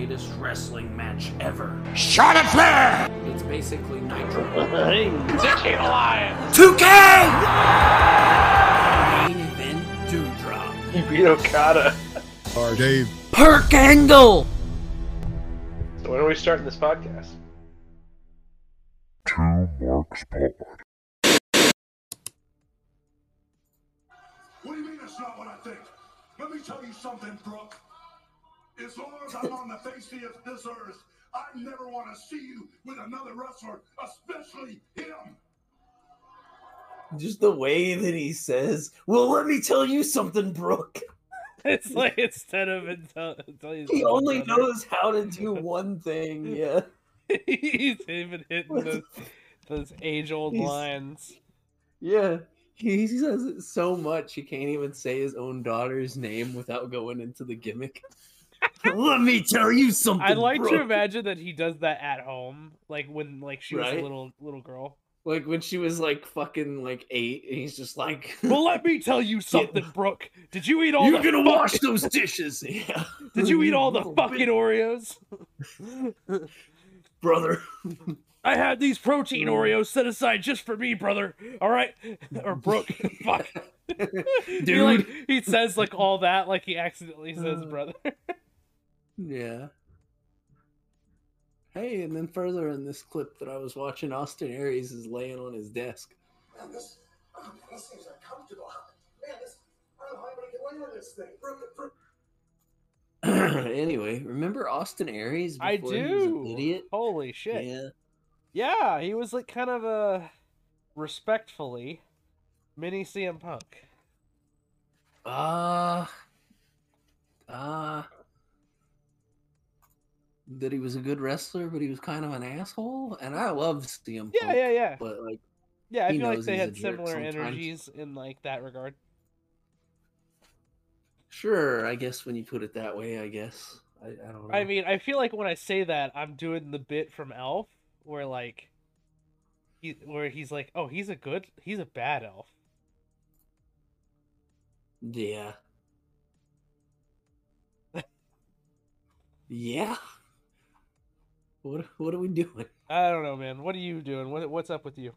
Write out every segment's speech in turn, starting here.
greatest wrestling match ever. Charlotte Flair! It's basically Nitro. Dick alive! 2K! Main event Dewdrop. He beat Okada. Or Dave. Perk Angle! So when are we starting this podcast? Two Marks Pod. What do you mean that's not what I think? Let me tell you something, Brooke. As long as I'm on the face of this earth, I never want to see you with another wrestler, especially him. Just the way that he says, well, let me tell you something, Brooke. It's like instead of until, until He only knows how to do one thing, yeah. he's even hitting those, those age old lines. Yeah. He says it so much he can't even say his own daughter's name without going into the gimmick. Let me tell you something. I'd like to imagine that he does that at home, like when like she was a little little girl. Like when she was like fucking like eight, and he's just like, Well, let me tell you something, Brooke. Did you eat all You're gonna fuck- wash those dishes. Yeah. Did you eat all the fucking Oreos? brother? I had these protein Oreos set aside just for me, brother. All right, or Brooke. Fuck, He, like, he says like all that, like he accidentally says Uh. brother. Yeah. Hey, and then further in this clip that I was watching, Austin Aries is laying on his desk. Man, this, oh, man, this seems uncomfortable. Man, this, I don't know how anybody can lay on this thing. Brooke, Brooke. anyway, remember Austin Aries? I before he was an do. idiot. Holy shit. Yeah. Yeah, he was like kind of a respectfully mini CM Punk. Uh uh that he was a good wrestler, but he was kind of an asshole. And I love CM Yeah, Punk, yeah, yeah. But like, Yeah, I feel like they had similar energies in like that regard. sure, I guess when you put it that way, I guess I, I don't know. I mean, I feel like when I say that, I'm doing the bit from Elf where like he where he's like, "Oh, he's a good, he's a bad elf." yeah, yeah. What what are we doing? I don't know, man. What are you doing? What what's up with you?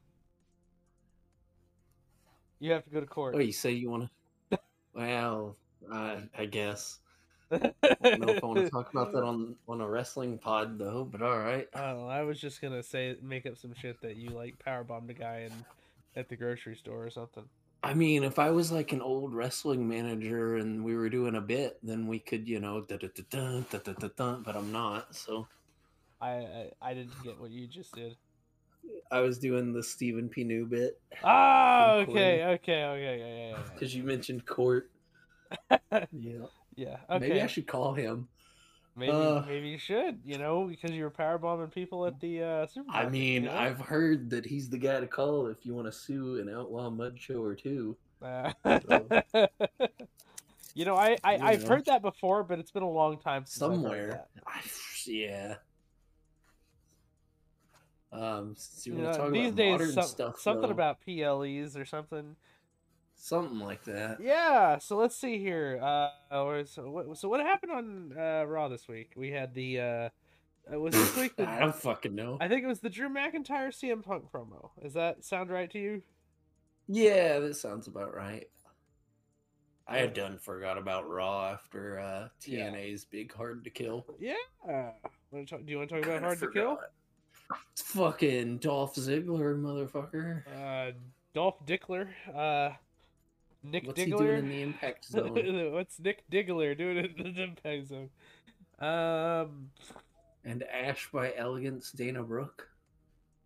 You have to go to court. Oh, you say you want to? well, I I guess. I don't know if I want to talk about that on on a wrestling pod though, but all right. Oh, I was just gonna say make up some shit that you like power bombed a guy in at the grocery store or something. I mean, if I was like an old wrestling manager and we were doing a bit, then we could, you know. But I'm not, so I, I I didn't get what you just did. I was doing the Stephen P. New bit Oh, okay, okay, okay, yeah, yeah, yeah, because you mentioned Court. yeah. Yeah, yeah. Okay. maybe I should call him. Maybe Uh, maybe you should, you know, because you were power bombing people at the uh, supermarket. I mean, you know? I've heard that he's the guy to call if you want to sue an outlaw mud show or two. Uh, you know, I, I know. heard that before, but it's been a long time since somewhere. I, yeah. Um, so you that. You want to know, talk these about days, modern some- stuff? something though. about PLEs or something. something like that. Yeah, so let's see here. Uh, so what, so what happened on uh, Raw this week? We had the uh, uh, was this week the I don't fucking know. I think it was the Drew McIntyre CM Punk promo. Does that sound right to you? Yeah, that sounds about right. I had done forgot about Raw after uh, Yeah. TNA's big hard to kill. Yeah. Do you want to talk about Hard to Kill? Fucking Dolph Ziggler, motherfucker. Uh, Dolph Dickler. Uh, Nick What's he doing in the Impact Zone? What's Nick Diggler doing in the Impact Zone? Um, and Ash by Elegance Dana Brooke,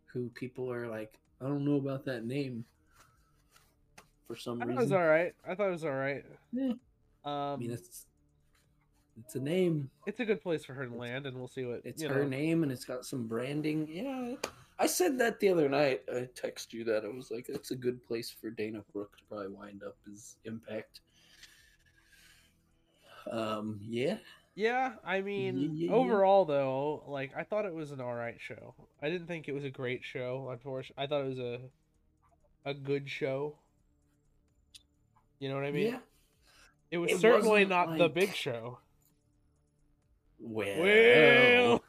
who people are like, I don't know about that name for some reason. I thought it was all right. I thought it was all right. Yeah. Um, I mean, it's it's a name. it's a good place for her to land, and we'll see what It's her know. name, and it's got some branding. Yeah, I said that the other night. I texted you that I was like, "That's a good place for Dana Brooke to probably wind up his Impact." Um, yeah, Yeah, I mean, Yeah, yeah, yeah. overall though, like I thought it was an all right show. I didn't think it was a great show. Unfortunately, I thought it was a a good show. You know what I mean? yeah. It was It certainly not the big show. Well,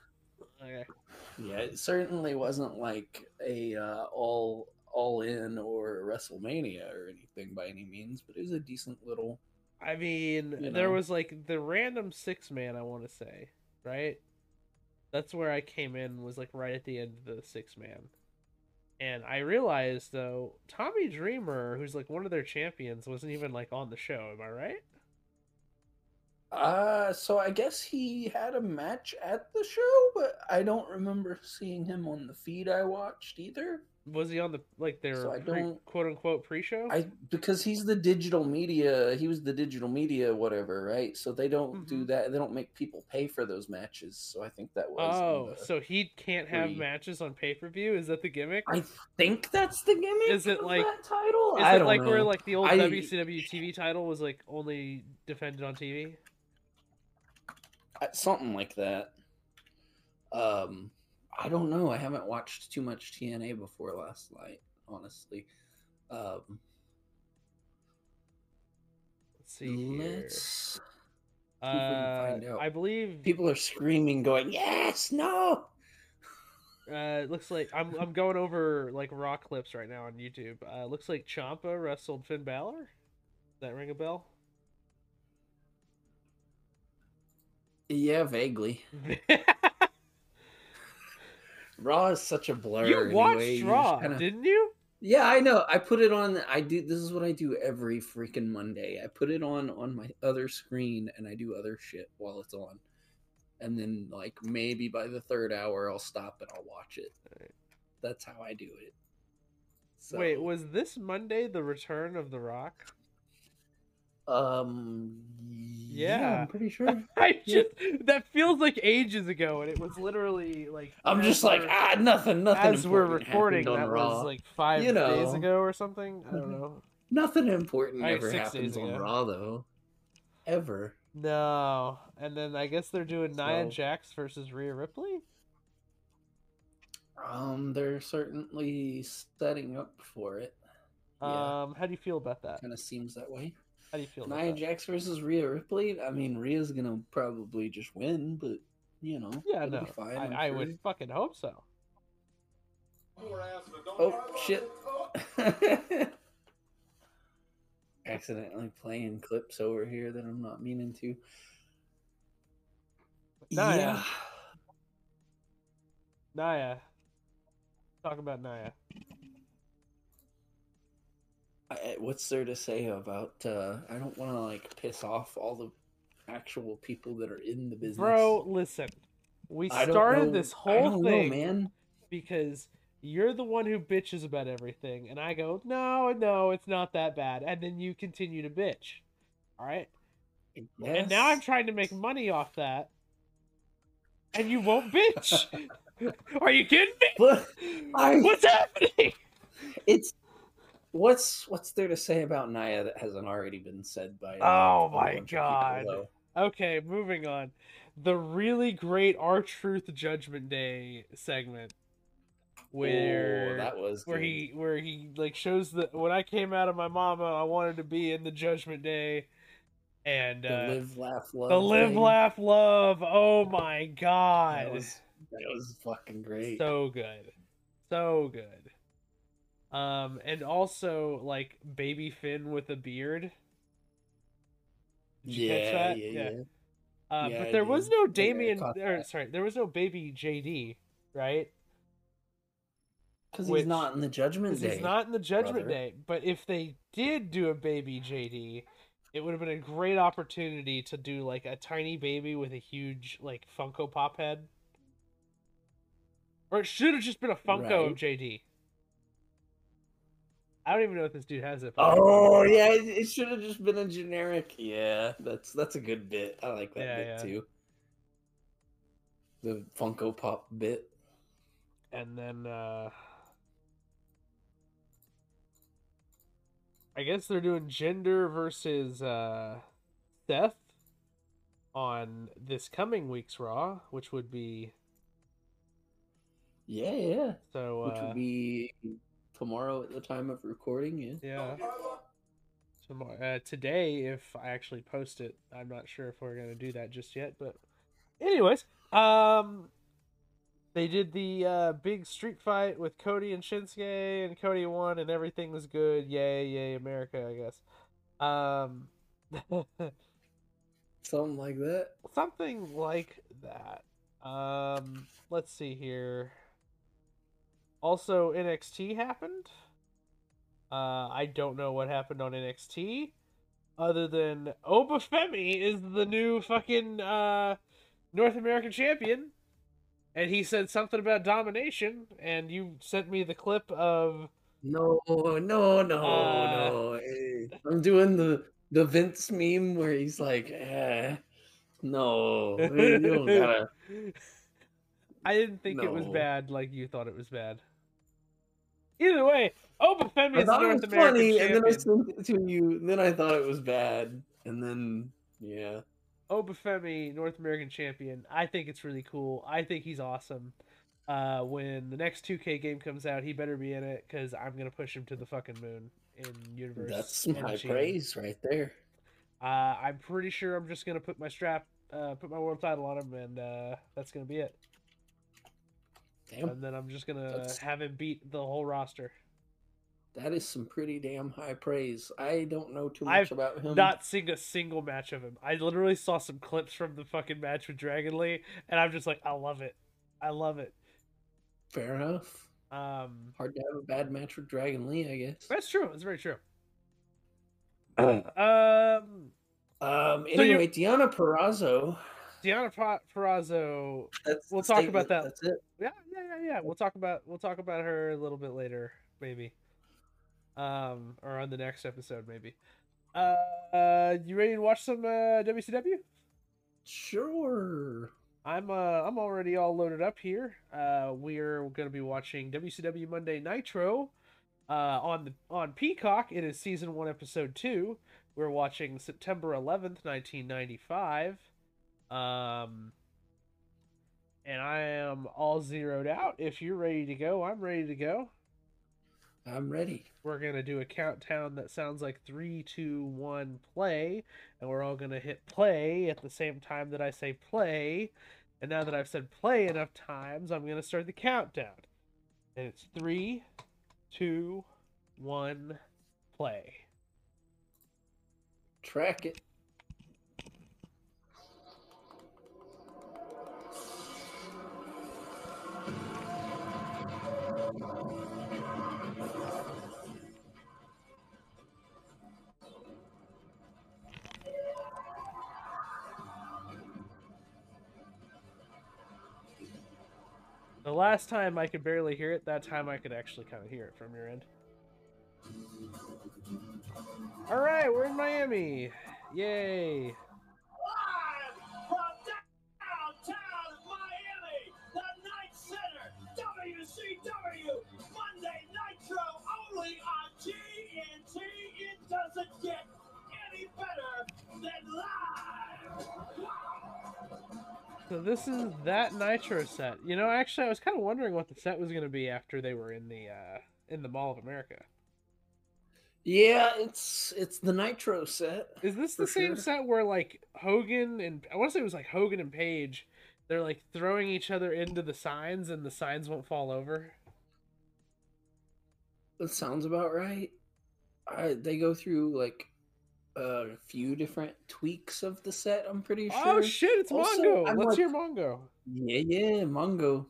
yeah, it certainly wasn't like a uh, all all in or WrestleMania or anything by any means, but it was a decent little. I mean, You there was like the random six man. I want to say, right? That's where I came in. Was like right at the end of the six man, and I realized though Tommy Dreamer, who's like one of their champions, wasn't even like on the show. Am I right? Uh, so I guess he had a match at the show, but I don't remember seeing him on the feed I watched either. Was he on the like their So I pre, quote unquote pre show? I because he's the digital media, he was the digital media whatever, right? So they don't do Mhm. that. They don't make people pay for those matches. So I think that was. Oh, so he can't have pre- matches on pay per view? Is that the gimmick? I think that's the gimmick. Is it like- that title? Is I it like know. where like the old I- WCW TV title was like only defended on TV? Uh, something like that. Um, I don't know. I haven't watched too much TNA before last night, honestly. Um, Let's see let's. see if we can Uh, find out. I believe People are screaming, going, "Yes, no!" uh, it looks like I'm I'm going over like raw clips right now on YouTube. Uh, looks like Champa wrestled Finn Balor. Does that ring a bell? Yeah, vaguely. Raw is such a blur. you watched anyway. You Raw, kinda- didn't you? Yeah, I know. I put it on. I do. This is what I do every freaking Monday. I put it on on my other screen, and I do other shit while it's on. And then, like maybe by the third hour, I'll stop and I'll watch it. Alright. That's how I do it. So, Wait, was this Monday the return of The Rock? Um, yeah, Yeah. I'm pretty sure. I just that feels like ages ago, and it was literally like I'm just like ah, nothing, nothing. as we're recording, that Raw. was like five You know, days ago or something. I don't Mhm. know. nothing important Alright, ever happens on. Raw though, ever. No, and then I guess they're doing Nia Jax versus Rhea Ripley. Um, they're certainly setting up for it. Yeah. Um, how do you feel about that? kind of seems that way. How do you feel about Nia? Jax versus Rhea Ripley. I mean, Rhea's gonna probably just win, but you know, Yeah, no, be fine. I'm I, I sure. would fucking hope so. Oh shit! Accidentally playing clips over here that I'm not meaning to. Nia. Yeah. Naya, talk about Naya. I, what's there to say about? uh I don't want to like piss off all the actual people that are in the business, Bro, listen, we I started this whole don't know, thing man. because you're the one who bitches about everything, and I go, no, no, it's not that bad, and then you continue to bitch. All right, and now I'm trying to make money off that, and you won't bitch. Are you kidding me? But I- What's happening? it's what's what's there to say about Naya that hasn't already been said by? uh, Oh my bunch of people, God. Okay, moving on. The really great R-Truth Judgment Day segment, where oh, that was where good. he where he like shows that when I came out of my mama, I wanted to be in the Judgment Day, and the uh, live laugh love. the live thing. laugh love. Oh my god, That was that was fucking great. so good, so good. Um, and also like baby Finn with a beard. Did you yeah, catch that? yeah, yeah, Uh, Yeah, but there was no I Damian. caught Or, sorry, there was no baby JD, right? Because he's not in the Judgment Day. he's not in the Judgment brother. Day. But if they did do a baby JD, it would have been a great opportunity to do like a tiny baby with a huge like Funko Pop head. Or it should have just been a Funko Right. of JD. I don't even know if this dude has it. Oh yeah, it, it should have just been a generic. Yeah, that's that's a good bit. I like that Yeah, bit yeah. too. The Funko Pop bit. and then uh I guess they're doing Jinder versus uh Seth on this coming week's Raw, which would be Yeah, yeah. so Which uh would be tomorrow at the time of recording. Yeah. yeah. Tomorrow, uh, today, if I actually post it, I'm not sure if we're gonna do that just yet. But, anyways, um, they did the uh, big street fight with Cody and Shinsuke, and Cody won, and everything was good. Yay, yay, America! I guess. Um, Something like that. something like that. Um, let's see here. Also, NXT happened. Uh, I don't know what happened on NXT, other than Oba Femi is the new fucking uh, North American champion, and he said something about domination, and you sent me the clip of No, no, no, Uh, no. I'm doing the the Vince meme where he's like, eh, no, you don't gotta. I didn't think it was bad like you thought it was bad. Either way, Oba Femi I is the thought it North was American funny, and then I champion. sent it to you. and Then I thought it was bad, and then yeah, Oba Femi, North American champion. I think it's really cool. I think he's awesome. Uh, when the next 2K game comes out, he better be in it because I'm gonna push him to the fucking moon in universe. that's my praise right there. Uh, I'm pretty sure I'm just gonna put my strap, uh, put my world title on him, and uh, that's gonna be it. Damn, And then I'm just gonna That's- have him beat the whole roster. that is some pretty damn high praise. I don't know too much I've about him. not seen a single match of him. I literally saw some clips from the fucking match with Dragon Lee, and I'm just like, I love it. I love it. Fair enough. Um, Hard to have a bad match with Dragon Lee, I guess. that's true. That's very true. um. Um, Anyway, Deonna Purrazzo. Deonna Purrazzo. That's We'll talk about that. That's it. Yeah, yeah, yeah, yeah. We'll talk about we'll talk about her a little bit later, maybe. Um, or on the next episode, maybe. Uh, uh you ready to watch some uh, WCW? Sure. I'm uh I'm already all loaded up here. Uh we're gonna be watching WCW Monday Nitro uh on the on Peacock. It is season one, episode two. We're watching September eleventh, nineteen ninety five. Um and I am all zeroed out. If you're ready to go, I'm ready to go. I'm ready. We're gonna do a countdown that sounds like three, two, one, play, and we're all gonna hit play at the same time that I say play. And now that I've said play enough times, I'm gonna start the countdown. And it's three, two, one, play. Track it. The last time I could barely hear it, that time I could actually kind of hear it from your end. All right, we're in Miami. Yay. So this is that Nitro set. You know, actually, I was kind of wondering what the set was going to be after they were in the uh, in the Mall of America. Yeah, it's it's the Nitro set. Is this the same sure. set where like Hogan and I want to say it was like Hogan and Page, they're like throwing each other into the signs and the signs won't fall over? That sounds about right. I, they go through like a few different tweaks of the set. I'm pretty oh, sure. Oh shit! It's Also, Mongo. I'm Let's like- hear Mongo. Yeah, yeah, Mongo.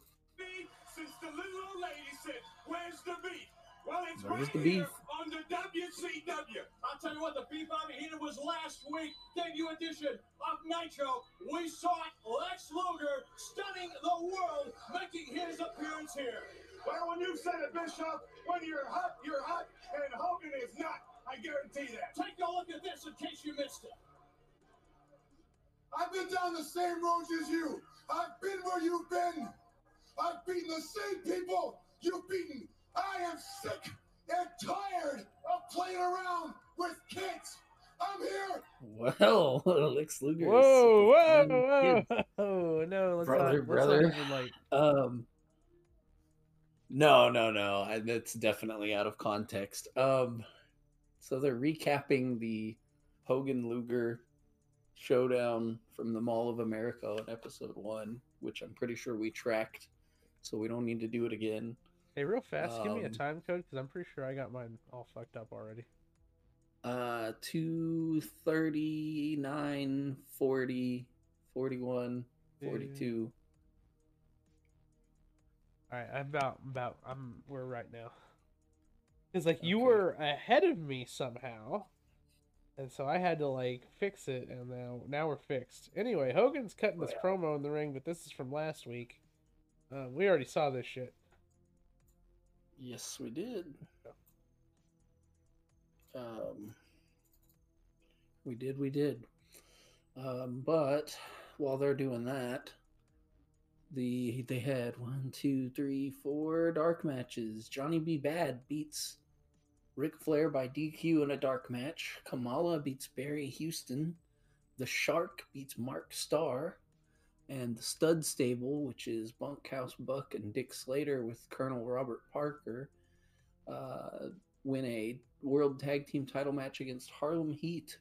since the little old lady said, Where's the beef? Well, it's Where's right the beef? on the WCW. I'll tell you what, the beef I'm eating was last week. Debut edition of Nitro. We saw Lex Luger stunning the world, making his appearance here. Well, when you said it, Bischoff, when you're hot, you're hot, and Hogan is not. I guarantee that. Take a look at this in case you missed it. I've been down the same roads as you. I've been where you've been. I've beaten the same people you've beaten. I am sick and tired of playing around with kids. I'm here. Well, Lex Luger. is Whoa, whoa, sick of playing whoa! Oh no! Let's Brother, not, let's brother. not like Um, no, no, no. That's definitely out of context. Um, so they're recapping the Hogan Luger showdown from the Mall of America in episode one, which I'm pretty sure we tracked so we don't need to do it again. Hey, real fast, give me a Um, time code because I'm pretty sure I got mine all fucked up already. Uh, 239, 40, 41, 42. All right, I'm about about I'm we're right now. It's like you were ahead of me somehow, and so I had to like fix it, and now now we're fixed. Anyway, Hogan's cutting this promo in the ring, but this is from last week. Uh, we already saw this shit. Yes, we did. Um, we did, we did. Um, but while they're doing that, the they had one, two, three, four dark matches. Johnny B. Badd beats Ric Flair by DQ in a dark match. Kamala beats Barry Houston. The Shark beats Mark Starr. And the Stud Stable, which is Bunkhouse Buck and Dick Slater with Colonel Robert Parker, uh, win a World Tag Team title match against Harlem Heat.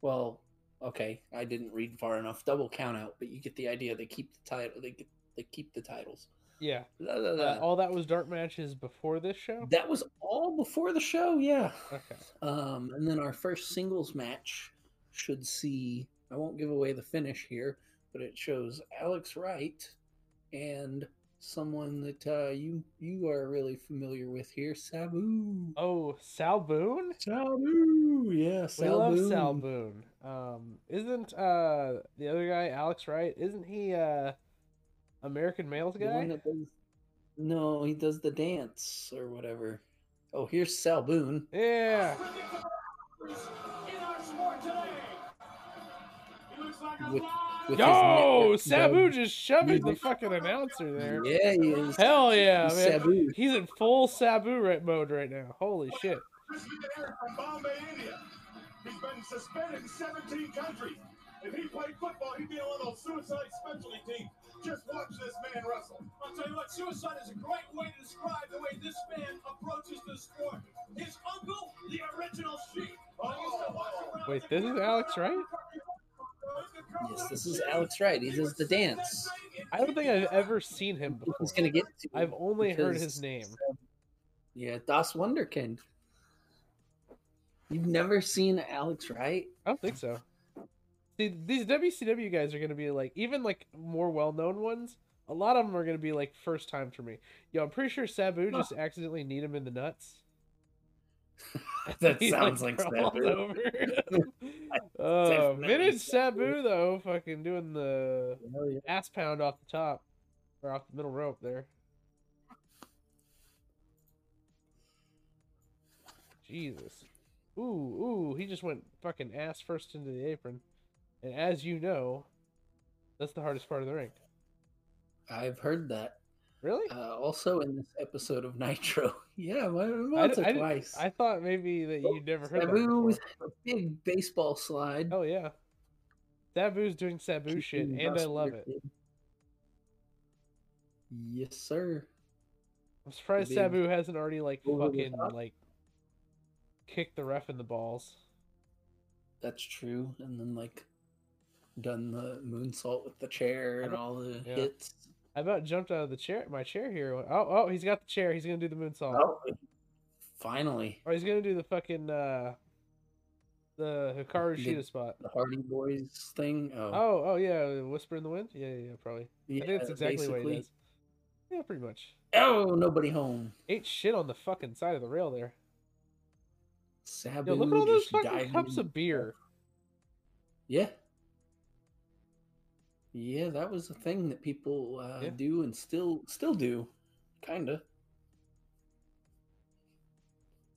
Well, okay, I didn't read far enough. Double count out, but you get the idea. They keep the title. They get, they keep the titles. Yeah, uh, all that was dark matches before this show. That was all before the show. Yeah. Okay. Um, and then our first singles match should see. I won't give away the finish here, but it shows Alex Wright and someone that uh, you you are really familiar with here, Sabu. Oh, Sal Boone. Sabu, yeah, We love Boone. Sal Boone. Um, isn't uh the other guy Alex Wright? Isn't he uh American Males The one guy? that does, no, he does the dance or whatever. Oh, here's Sal Boone. Yeah. In our sport today. He looks like a With- lion. with his Yo, network Sabu dub. just shoving the fucking announcer there. Yeah, he is. Hell yeah, He's man. Sabu. He's in full Sabu right mode right now. Holy shit. Christian Eric from Bombay, India. He's been suspended in 17 countries. If he played football, he'd be on those suicide specialty teams. Just watch this man wrestle. I'll tell you what, suicide is a great way to describe the way this man approaches the sport. His uncle, the original Sheik. I used to watch him when I Wait, this is. Alex Wright? Yes, this is Alex Wright. He does the dance. I don't think I've ever seen him before. He's gonna get to. I've only heard his name. Um, yeah, Das Wunderkind. You've never seen Alex Wright? I don't think so. See, these WCW guys are gonna be like, even like more well-known ones. A lot of them are gonna be like first time for me. Yo, I'm pretty sure Sabu just accidentally kneed him in the nuts. That He, sounds like crawled Sabu. over. oh, Definitely vintage Sabu. Sabu though, fucking doing the Hell yeah. ass pound off the top or off the middle rope there. Jesus. Ooh, ooh, he just went fucking ass first into the apron. And as you know, that's the hardest part of the ring. I've heard that. Really? Uh, also in this episode of Nitro. Yeah, once I, or I twice. I thought maybe that you'd never heard Sabu with a big baseball slide. Oh yeah. Sabu's doing Sabu shit, and I love it. Yes, sir. I'm surprised big Sabu hasn't already like fucking like kicked the ref in the balls. That's true. And then like done the moonsault with the chair and all the yeah. hits. I about jumped out of the chair, my chair here. Oh, oh, he's got the chair. He's gonna do the moonsault, Oh, finally. or he's gonna do the fucking uh, the Hikaru Shida spot. The Hardy Boys thing. Oh, Oh, oh yeah, Whisper in the Wind. Yeah, yeah, yeah probably. yeah, I think that's exactly what he basically. Yeah, pretty much. Oh, nobody home. Ate shit on the fucking side of the rail there. Sabu Yo, look at all those fucking cups in. of beer. Yeah. Yeah, that was a thing that people uh, Yeah. do and still still do, kind of.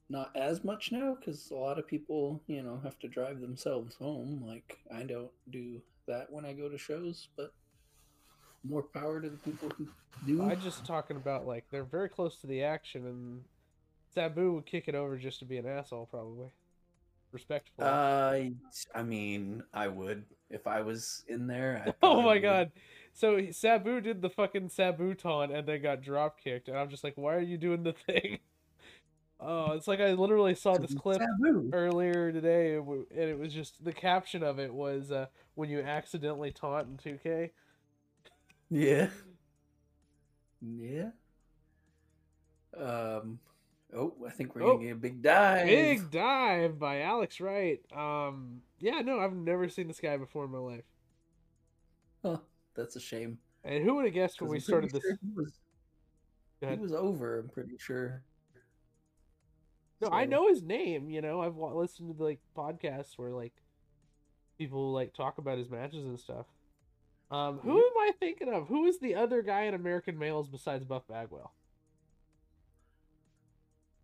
Not as much now because a lot of people, you know, have to drive themselves home. Like I don't do that when I go to shows, but more power to the people who do. I'm just talking about like they're very close to the action, and Sabu would kick it over just to be an asshole, probably. Respectful. Uh, I mean, I would if I was in there. Oh my would. god! So Sabu did the fucking Sabu taunt and then got drop kicked, and I'm just like, why are you doing the thing? Oh, it's like I literally saw this clip Sabu. earlier today, and and it was just the caption of it was uh, when you accidentally taunt in 2K. Yeah. Yeah. Um. Oh, I think we're Oh, gonna get a big dive. Big dive by Alex Wright. Um, yeah, no, I've never seen this guy before in my life. Huh, that's a shame. And who would have guessed when we started pretty this? He was, he was over. I'm pretty sure. No, I know his name. You know, I've listened to like podcasts where like people like talk about his matches and stuff. Um, who am I thinking of? Who is the other guy in American Males besides Buff Bagwell?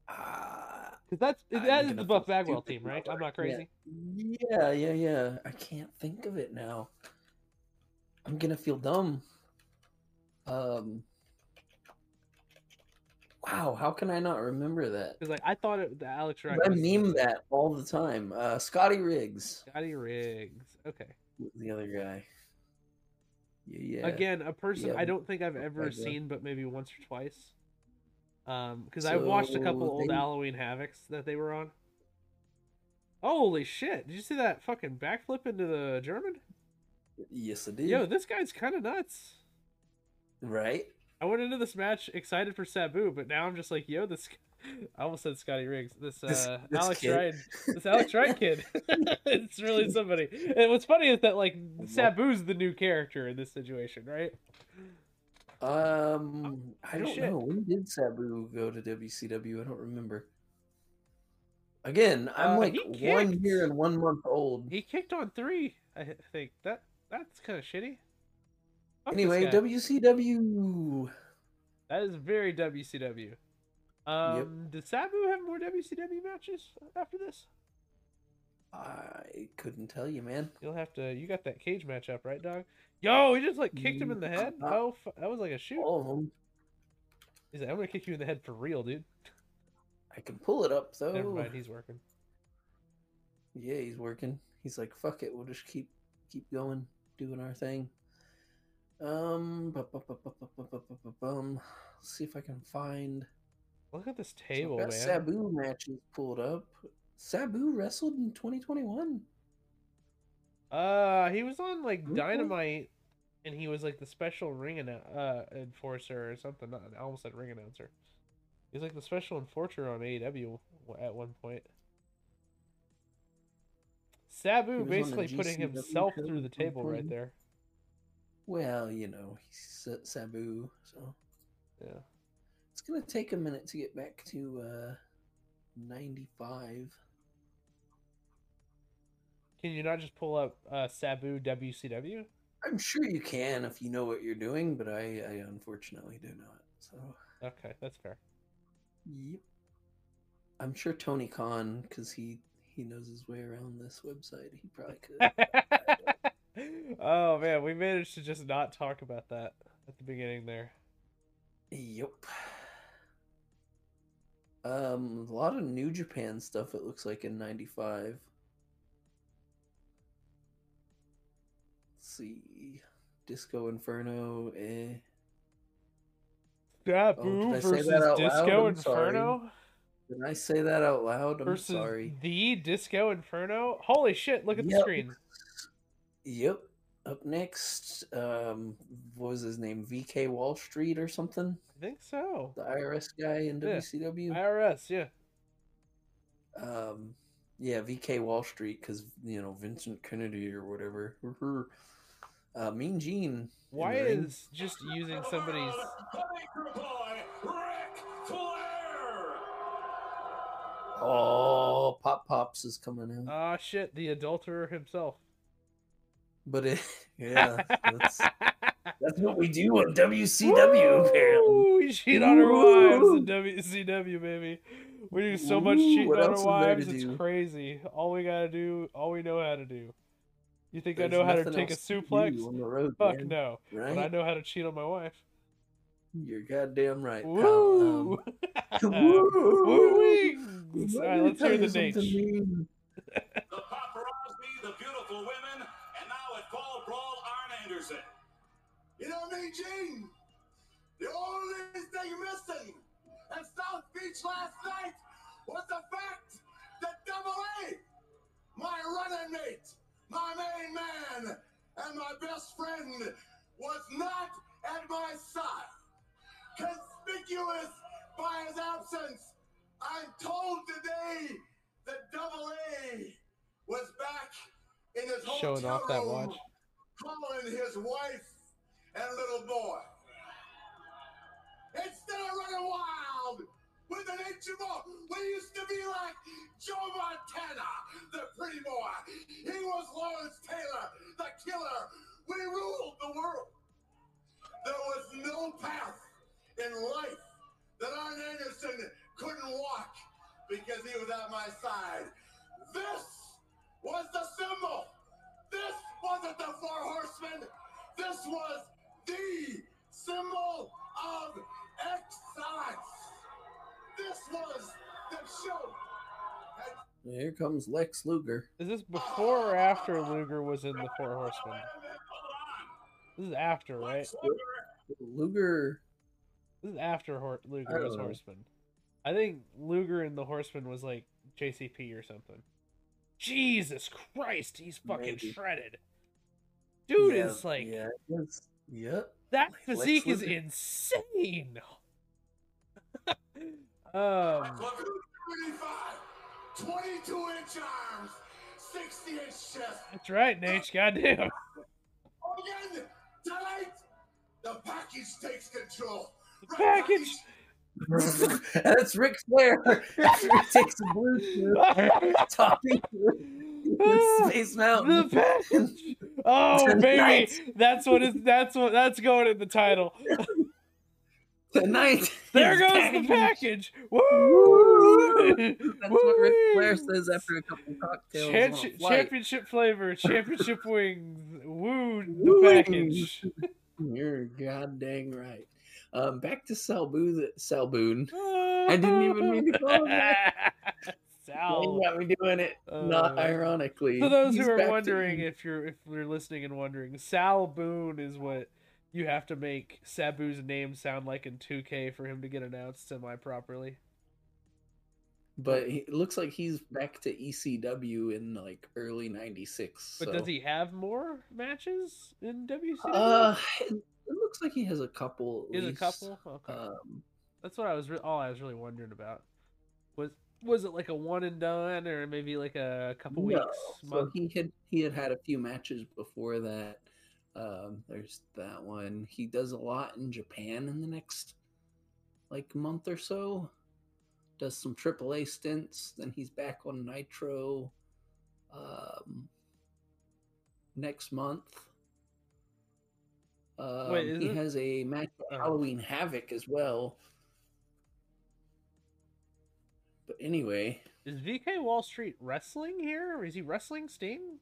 Ah, Because that's that is the Buff Bagwell team, right? I'm not crazy. can't- Yeah, yeah, yeah. I can't think of it now. I'm gonna feel dumb. Um. Wow, how can I not remember that? Because like I thought it, the Alex Wright. I was meme that all the time. Uh, Scotty Riggs, Scotty Riggs. Okay. the other guy. Yeah, yeah. Again, a person Yeah, I don't think I've ever seen, but maybe once or twice. Um, because I've watched a couple So old they- Halloween Havocs that they were on. Holy shit! Did you see that fucking backflip into the German? Yes, I did. Yo, this guy's kind of nuts. right? I went into this match excited for Sabu, but now I'm just like, yo, this. I almost said Scotty Riggs. This, uh, This- this Alex kid. Wright. This Alex Wright kid. it's really somebody. And what's funny is that like Sabu's the new character in this situation, right? Um, I Oh, don't shit. know. When did Sabu go to WCW? I don't remember. Again, I'm Uh, like one year and one month old. He kicked on three. I think that that's kind of shitty. Fuck Anyway. WCW. that is very WCW. Um, did Sabu have more WCW matches after this? I couldn't tell you, man. You'll have to. You got that cage match up, right, dog? Yo, he just like kicked him in the head. Oh, fu- that was like a shoot. All of them. He's like, I'm gonna kick you in the head for real, dude. I can pull it up though. Never mind, he's working. Yeah, he's working. He's like, fuck it, we'll just keep keep going, doing our thing. Um, bu- bu- bu- bu- bu- bu- bu- bu- bu- bum. Let's see if I can find. Look at this So I've table, got man. Sabu matches pulled up. Sabu wrestled in 2021. Uh, he was on like Dynamite, and he was like the special ring annou- uh enforcer or something. Not, I almost said ring announcer. He's like the special enforcer on AEW at one point. Sabu was on the basically putting himself through the table right there. Well, you know, he's Sa- Sabu, so Yeah. it's gonna take a minute to get back to uh 95. Can you not just pull up uh, Sabu WCW? I'm sure you can if you know what you're doing, but I, I unfortunately do not. So, Okay, that's fair. yep. I'm sure Tony Khan, because he he knows his way around this website, he probably could. oh man, we managed to just not talk about that at the beginning there. Yep. Um, a lot of New Japan stuff. It looks like in '95. See, Disco Inferno. Eh. Sabu Oh, did versus that out loud? Disco I'm sorry. Inferno Did I say that out loud? I'm versus sorry. the Disco Inferno. Holy shit! Look at the screen. Yep. Up next, um, what was his name? VK Wall Street or something? I think so. The IRS guy in Yeah. WCW. IRS, yeah. um yeah vk wall street because you know vincent kennedy or whatever uh mean gene Why is just using somebody's Biker boy, Ric Flair. oh pop pops is coming out ah shit the adulterer himself? but it yeah that's that's what we do on wcw apparently Woo! We cheat on our wives in WCW, baby. We do so much cheating on our wives, it's do? crazy. All we gotta do, all we know how to do. You think There's I know how to take a suplex? on the road Fuck man, no. right But I know how to cheat on my wife. you're goddamn right pal. Woo! Um, Woo wings! let Alright, let's hear the you something Nate. mean. The paparazzi, the beautiful women, and now at Fall Brawl, Arn Anderson. You know me, Gene? The only thing missing at South Beach last night was the fact that Double A, my running mate, my main man, and my best friend was not at my side. Conspicuous by his absence, I'm told today that Double A was back in his Showing hotel off that room watch. calling his wife and little boy. Instead of running wild with an HMO, we used to be like Joe Montana, the pretty boy. He was Lawrence Taylor, the killer. We ruled the world. There was no path in life that Arn Anderson couldn't walk because he was at my side. This was the symbol. This wasn't the four horsemen. This was the symbol of excellence. This was the show. Here comes Lex Luger. Is this before or after Luger was in the Four Horsemen? This is after, right? Luger. This is after Hor- Luger was. Horseman. I think Luger and the Horseman was like JCP or something. Jesus Christ, he's fucking Maybe. shredded. Dude Yeah, is like yeah, yep. that physique is insane. Um, Look at the 75, 22 inch arms, 60 inch chest. that's right, Nate. Goddamn. Again, tonight, the package takes control. The package. That's Ric Flair after he takes a blue suit, talking with Space Mountain. the package. Oh Tonight. baby, that's what is. That's what. That's going in the title. Tonight, There goes the package. Woo! Woo! That's what Ric Flair says after a couple of cocktails. on Championship, flavor, championship wings. Woo! The Woo! package. You're god dang right. Um, back to Salboon. Salboon. I didn't even mean to call him that. Sal. got me doing it, not Uh, ironically. For those He's who are back to- wondering, if you're if you're listening and wondering, Sal Boone is what you have to make Sabu's name sound like in 2K for him to get announced semi properly. but he, it looks like he's back to ECW in like early '96. But does he have more matches in WCW? Uh, it, it looks like he has a couple. at Is a least. couple? Okay. Um, That's what I was re- all I was really wondering about. Was was it like a one and done, or maybe like a couple no, weeks? so he had he had had a few matches before that. Um, there's that one. He does a lot in Japan in the next like month or so. Does some AAA stints. Then he's back on Nitro. Um, next month. Um, Wait, he it- has a match at Oh. Halloween Havoc as well. But anyway, Is VK Wall Street wrestling here, or is he wrestling Sting?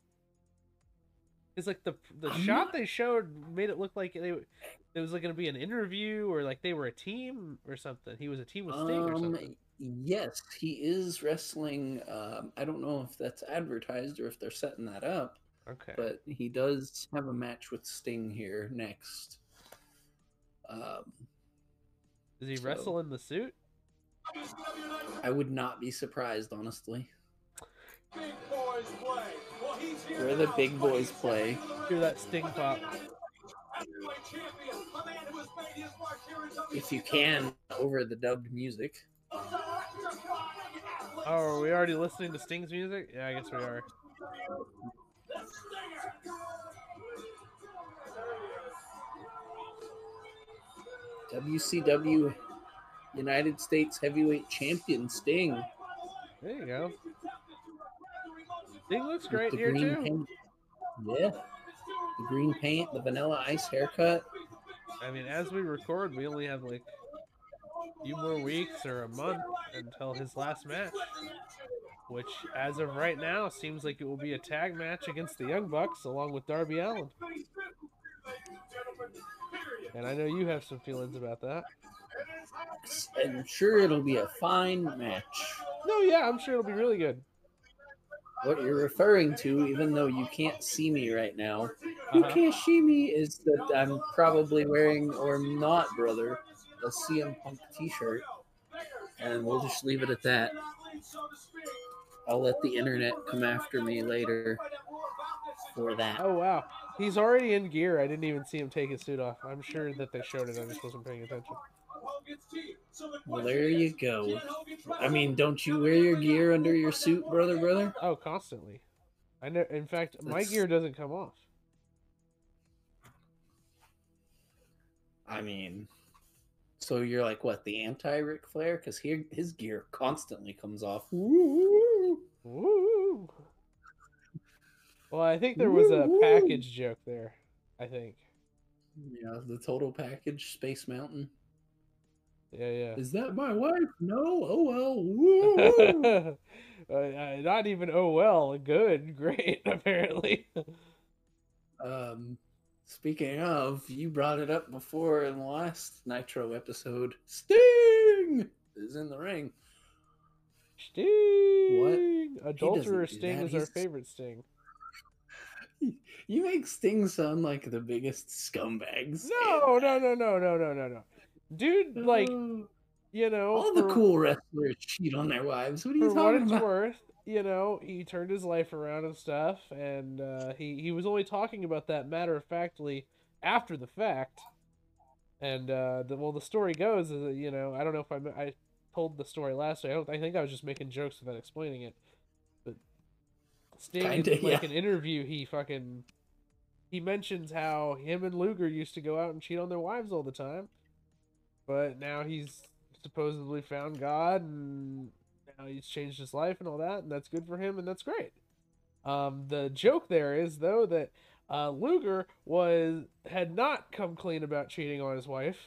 Is like the the I'm shot not- they showed made it look like they it was like going to be an interview or like they were a team or something. He was a team with Sting or Um, something. yes, he is wrestling. Um, I don't know if that's advertised or if they're setting that up, Okay. but he does have a match with Sting here next. Um, Does he so- wrestle in the suit? I would not be surprised, honestly. Big boys play. Well, he's here Where the now, big boys play. second to the Hear that Sting pop. Heavyweight champion, a man who has made his mark here in If you can, over the dubbed music. Oh, are we already listening to Sting's music? Yeah, I guess we are. WCW United States Heavyweight Champion Sting. There you go. Sting looks great here too. paint. Yeah. The green paint, the vanilla ice haircut. I mean, as we record, we only have like a few more weeks or a month until his last match, which, as of right now, seems like it will be a tag match against the Young Bucks along with Darby Allin. And I know you have some feelings about that. I'm sure it'll be a fine match. No, yeah, I'm sure it'll be really good. What you're referring to, even though you can't see me right now, you Uh-huh. can't see me, is that I'm probably wearing, or not, brother, a CM Punk t shirt. And we'll just leave it at that. I'll let the internet come after me later for that. Oh wow, he's already in gear. I didn't even see him take his suit off. I'm sure that they showed it. I just wasn't paying attention. Hogan's team. So the Well, there you go. can Hogan trust I mean, don't you wear your gear under your suit, brother, brother? Oh, constantly. I know. In fact, my That's- gear doesn't come off. I mean, so you're like what the anti Ric Flair? Because here his gear constantly comes off. Woo! Woo! Well, I think there was a package joke there. I think. Yeah, the total package, Space Mountain. Yeah, yeah. Is that my wife? No. Oh well. Woo! uh, uh, not even oh well, good, great. Apparently. um, speaking of, you brought it up before in the last Nitro episode. Sting is in the ring. Sting. Adulterer do Sting is our favorite Sting. You make Sting sound like the biggest scumbags. No, no, no, no, no, no, no, no. Dude, like you know, all the for- cool wrestlers cheat on their wives. What are you for what talking it's about? worth, you know, he turned his life around and stuff, and uh, he he was only talking about that matter of factly after the fact. And uh, the, well, the story goes is that, you know I don't know if I I told the story last week. I don't. I think I was just making jokes without explaining it. But Sting, in, Kinda, like yeah. an interview, he fucking he mentions how him and Luger used to go out and cheat on their wives all the time, but now he's supposedly found God and now he's changed his life and all that, and that's good for him, and that's great. Um, the joke there is though that uh, Luger was had not come clean about cheating on his wife,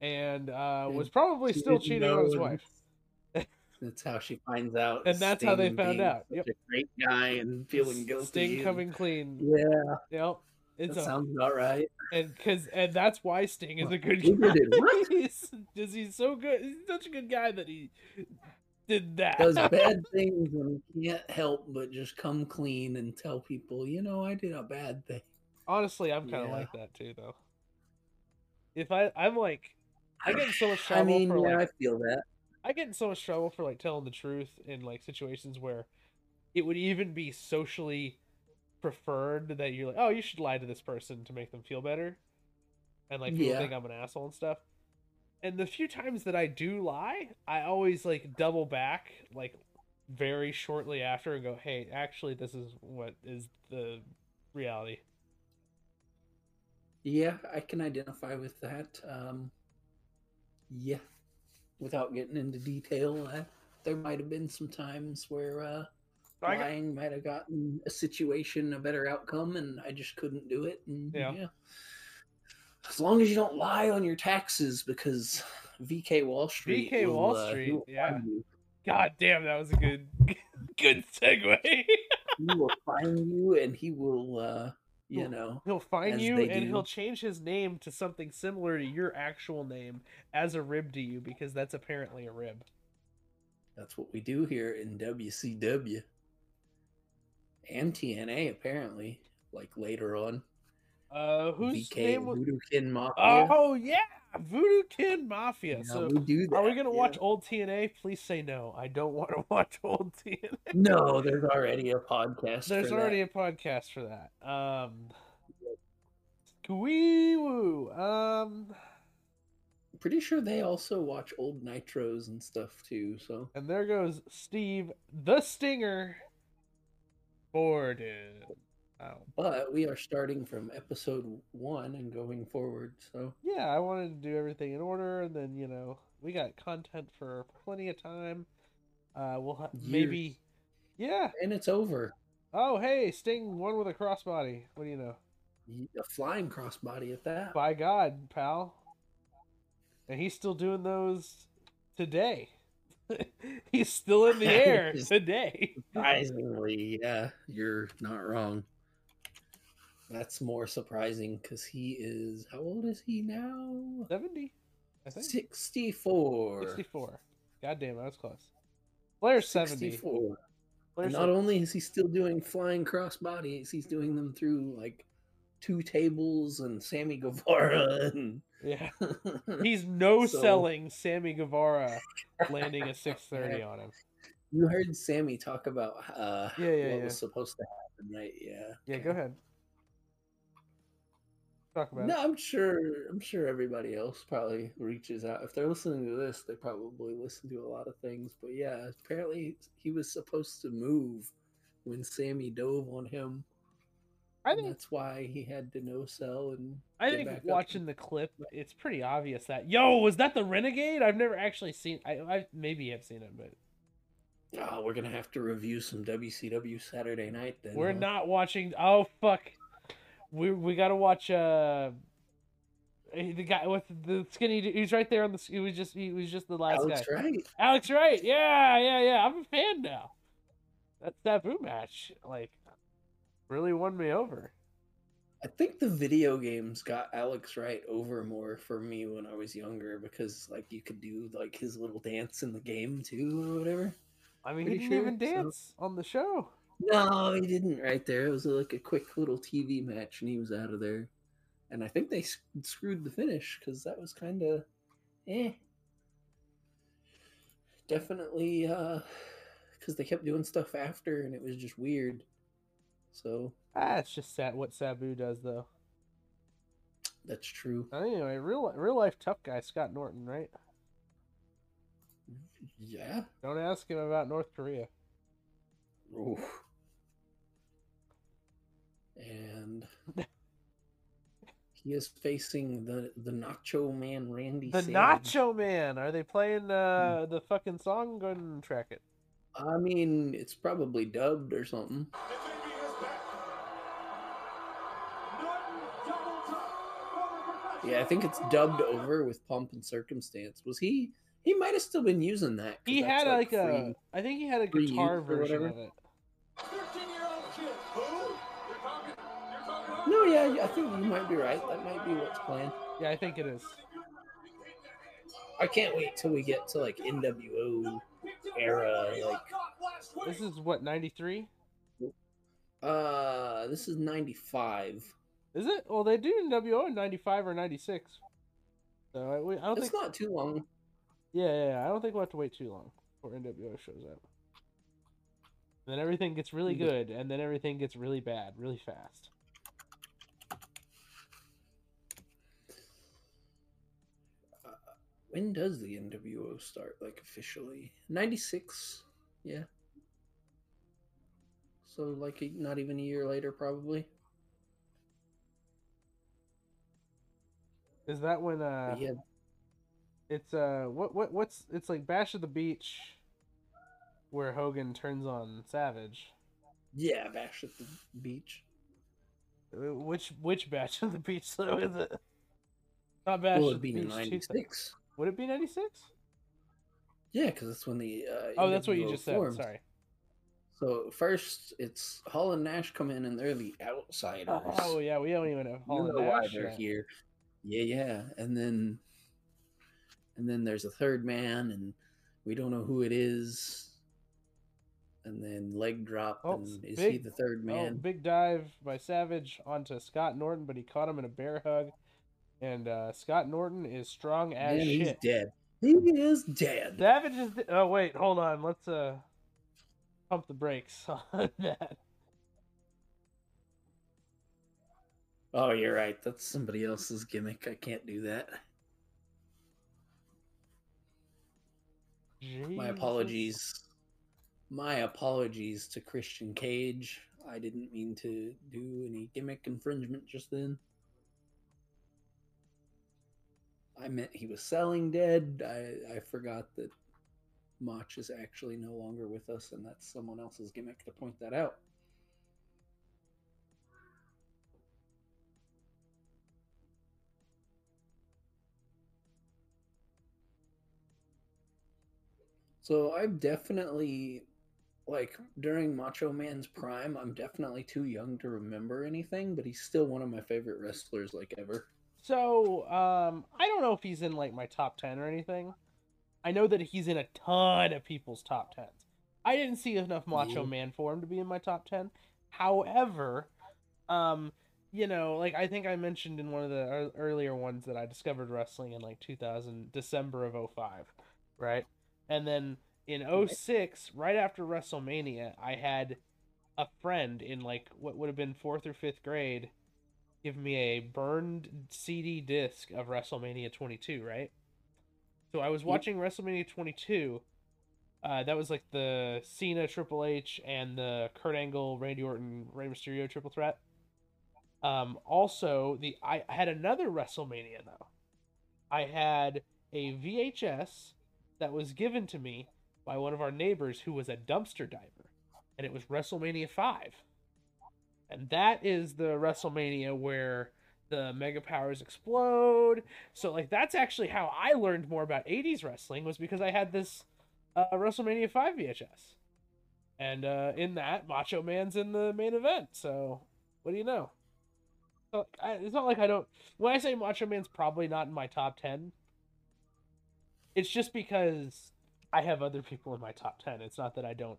and uh, was probably She still cheating on his wife. That's how she finds out. And that's how they found out. Yep. A great guy and feeling guilty. Sting and- coming clean. Yeah, Yep. It's that a, sounds about right. and because and that's why Sting is a good guy. did what? he's, just- he's so good. He's such a good guy that he did that. Does bad things and can't help but just come clean and tell people, you know, I did a bad thing. Honestly, I'm kind of Yeah. like that too, though. If I, I'm like, I get in so much trouble I mean, for yeah, like, I feel that. I get in so much trouble for like telling the truth in like situations where it would even be socially preferred that you're like, oh, you should lie to this person to make them feel better, and like people Yeah. think I'm an asshole and stuff. And the few times that I do lie, I always like double back like very shortly after and go, hey, actually, this is what is the reality. Yeah, I can identify with that. Um, yeah, without getting into detail, uh, there might have been some times where uh, lying might have gotten a situation a better outcome, and I just couldn't do it. And Yeah. yeah. As long as you don't lie on your taxes, because VK Wall Street. VK will, Wall uh, Street, yeah. God damn, that was a good, good segue. He will find you, and he will, uh, you know, He'll find you and do. he'll change his name to something similar to your actual name as a rib to you because that's apparently a rib. That's what we do here in WCW and TNA. Apparently, like later on, Uh, whose VK name was? Voodoo Kin Mafia. Oh yeah, Voodoo Kin Mafia. Yeah, so, we do that. are we gonna yeah. watch old TNA? Please say no. I don't want to watch old TNA. No, there's already a podcast. There's already that. a podcast for that. Um, wee woo. Um, Pretty sure they also watch old nitros and stuff too. So and there goes Steve the Stinger Borden. Oh. but we are starting from episode one and going forward. So yeah, I wanted to do everything in order, and then you know we got content for plenty of time. Uh, we'll ha- maybe, yeah. and it's over. Oh, hey, Sting one with a crossbody. What do you know? A flying crossbody at that. By God, pal. And he's still doing those today. he's still in the air today. Surprisingly, yeah, you're not wrong. That's more surprising because he is how old is he now? Seventy, I think. Sixty-four. Sixty-four. God damn, I was close. Flair's seventy. 64. Flair's And not only is he still doing flying crossbodies, he's doing them through like two tables and Sammy Guevara and yeah. He's no So- selling Sammy Guevara landing a 630 on him. You heard Sammy talk about uh Yeah, yeah, what yeah. was supposed to happen, right? Yeah. Yeah, go ahead. Talk about No, it. I'm sure. I'm sure everybody else probably reaches out. If they're listening to this, they probably listen to a lot of things. But yeah, apparently he was supposed to move when Sammy dove on him. I think that's why he had to no sell and. I think back up. watching the clip, it's pretty obvious that yo was that the Renegade? I've never actually seen. I, I maybe have seen it, but Oh, we're gonna have to review some WCW Saturday night. Then we're huh? not watching. Oh fuck, we we gotta watch. Uh, eh, the guy with the skinny. He's right there on the. He was just. He was just the last Alex guy. Wright. Alex Wright. Yeah, yeah, yeah. I'm a fan now. That's that Sabu match, like, really won me over. I think the video games got Alex Wright over more for me when I was younger because like you could do like his little dance in the game too or whatever. I mean, he didn't even sure, so- dance on the show. No, he didn't right there. It was like a quick little TV match and he was out of there. And I think they screwed the finish because that was kind of eh. Definitely uh because they kept doing stuff after and it was just weird. So Ah, just sad what Sabu does, though. that's true. Anyway, real real life tough guy Scott Norton, right? Yeah. Don't ask him about North Korea. Oof. And he is facing the the Nacho Man Randy. The Savage. Nacho Man. Are they playing uh, the fucking song? Go ahead and track it. I mean, it's probably dubbed or something. Yeah, I think it's dubbed over with Pomp and Circumstance. Was he? He might have still been using that. He had like, a. free. I think he had a free guitar or version whatever. of it. 13-year-old kid. Who? You're talking. You're talking. No, yeah, I think you might be right. That might be what's playing. Yeah, I think it is. I can't wait till we get to like NWO era. Like, This is what ninety three. uh, this is '95. Is it? Well, they do NWO in ninety five or ninety six. So I, we- I don't It's think. not too long. Yeah, yeah, yeah, I don't think we'll have to wait too long before NWO shows up. then everything gets really mm-hmm. good, and then everything gets really bad, really fast. When does the NWO start? Like officially, '96. Yeah. So like not even a year later, probably. Is that when uh yeah, it's uh what what what's it's like Bash of the Beach where Hogan turns on Savage. yeah, Bash at the Beach. Uh, Which which Bash of the Beach though is it? Not Bash it'd the be. 2000. '96. Would it be 96? Yeah, because that's when the. Uh, Oh, that's what you just said. Sorry. So first, it's Hall and Nash come in, and they're the outsiders. Oh yeah, we don't even have you Hall and know why Nash they're yet. here. Yeah, yeah, and then, and then there's a third man, and we don't know who it is. And then leg drop, Oh, and is he big- the third Oh, man? big dive by Savage onto Scott Norton, but he caught him in a bear hug. And uh, Scott Norton is strong as Man, he's shit. dead. He is dead. Savage is. de- Oh wait, hold on. Let's uh pump the brakes on that. Oh, you're right. That's somebody else's gimmick. I can't do that. My apologies. My apologies to Christian Cage. I didn't mean to do any gimmick infringement just then. I meant he was selling dead. I, I forgot that Mach is actually no longer with us, and that's someone else's gimmick to point that out. So I'm definitely like during Macho Man's prime, I'm definitely too young to remember anything, but he's still one of my favorite wrestlers like ever. So, um, I don't know if he's in like my top ten or anything. I know that he's in a ton of people's top tens. I didn't see enough Macho Yeah. Man for him to be in my top ten. However, um, you know, like I think I mentioned in one of the earlier ones that I discovered wrestling in like 2000 December of 05, right? And then in 06, right after WrestleMania, I had a friend in like what would have been fourth or fifth grade give me a burned CD disc of WrestleMania 22, right? So I was Yep. watching WrestleMania 22. Uh, that was like the Cena, Triple H, and the Kurt Angle, Randy Orton, Rey Mysterio triple threat. Um, also, the I had another WrestleMania though. I had a VHS that was given to me by one of our neighbors who was a dumpster diver, and it was WrestleMania 5. And that is the WrestleMania where the Mega Powers explode. So, like, that's actually how I learned more about 80s wrestling, was because I had this uh, WrestleMania 5 VHS. And uh, in that, Macho Man's in the main event. So, what do you know? So, I, it's not like I don't. When I say Macho Man's probably not in my top 10, it's just because I have other people in my top 10. It's not that I don't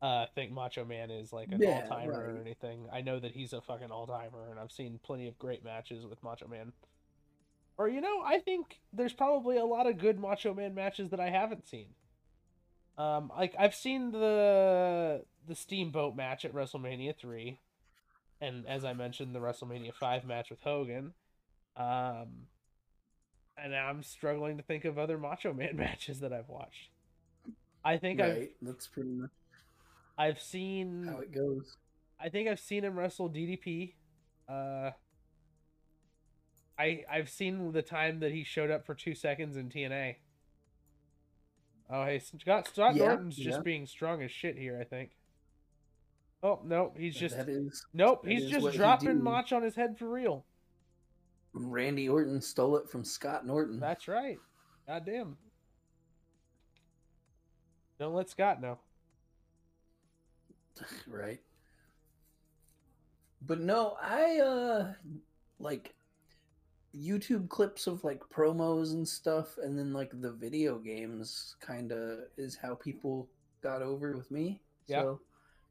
uh, think Macho Man is like an Yeah, all timer or anything. I know that he's a fucking all timer, and I've seen plenty of great matches with Macho Man. Or, you know, I think there's probably a lot of good Macho Man matches that I haven't seen. Um, like I've seen the the Steamboat match at WrestleMania three, and as I mentioned, the WrestleMania five match with Hogan. Um, and I'm struggling to think of other Macho Man matches that I've watched. I think I've Right. That's pretty much I've seen how it goes. I think I've seen him wrestle DDP. Uh, I I've seen the time that he showed up for two seconds in TNA. Oh hey, Scott Scott Yeah, Norton's just being strong as shit here. I think. Oh no, he's just is nope. He's just dropping. Mach on his head for real. Randy Orton stole it from Scott Norton. That's right. Goddamn. Don't let Scott know. right. But no, I uh like YouTube clips of like promos and stuff, and then like the video games kind of is how people got over with me. Yeah. So,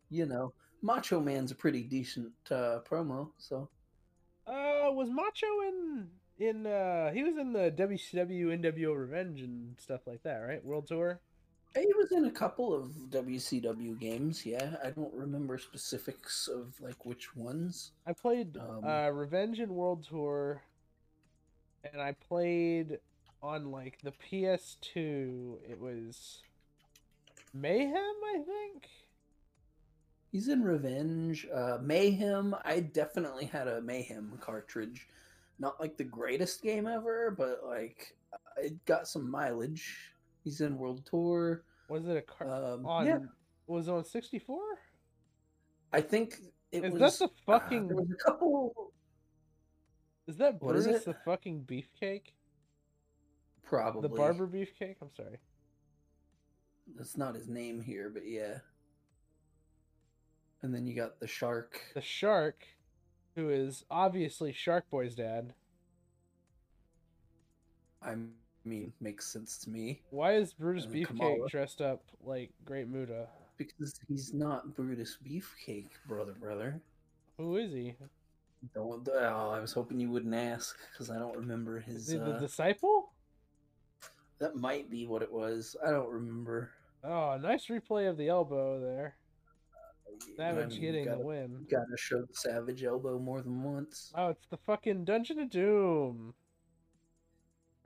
you know, Macho Man's a pretty decent uh, promo. So Uh, was Macho in in uh he was in the WCW NWO Revenge and stuff like that, right? World Tour. he was in a couple of WCW games. Yeah, I don't remember specifics of like which ones. I played Um, uh Revenge and World Tour and I played on like the PS2 it was Mayhem, I think. He's in Revenge. Uh, Mayhem. I definitely had a Mayhem cartridge. Not like the greatest game ever, but like it got some mileage. He's in World Tour. Was it a car Um, on yeah, was it on 64? I think it Is was. Is that the uh, fucking there was a couple. Is that what is Brutus it? the fucking beefcake? Probably The barber beefcake? I'm sorry. That's not his name here, but yeah. And then you got the shark. The shark who is obviously Shark Boy's dad. I mean, makes sense to me Why is Brutus Beefcake Kamala. dressed up like Great Muta? because he's not Brutus Beefcake, brother, brother. Who is he? Don't. Oh, I was hoping you wouldn't ask because I don't remember Is his. he the Uh, disciple? that might be what it was. I don't remember. Oh, nice replay of the elbow there. I Savage mean, getting gotta, the win. Gotta show the Savage elbow more than once. Oh, it's the fucking Dungeon of Doom.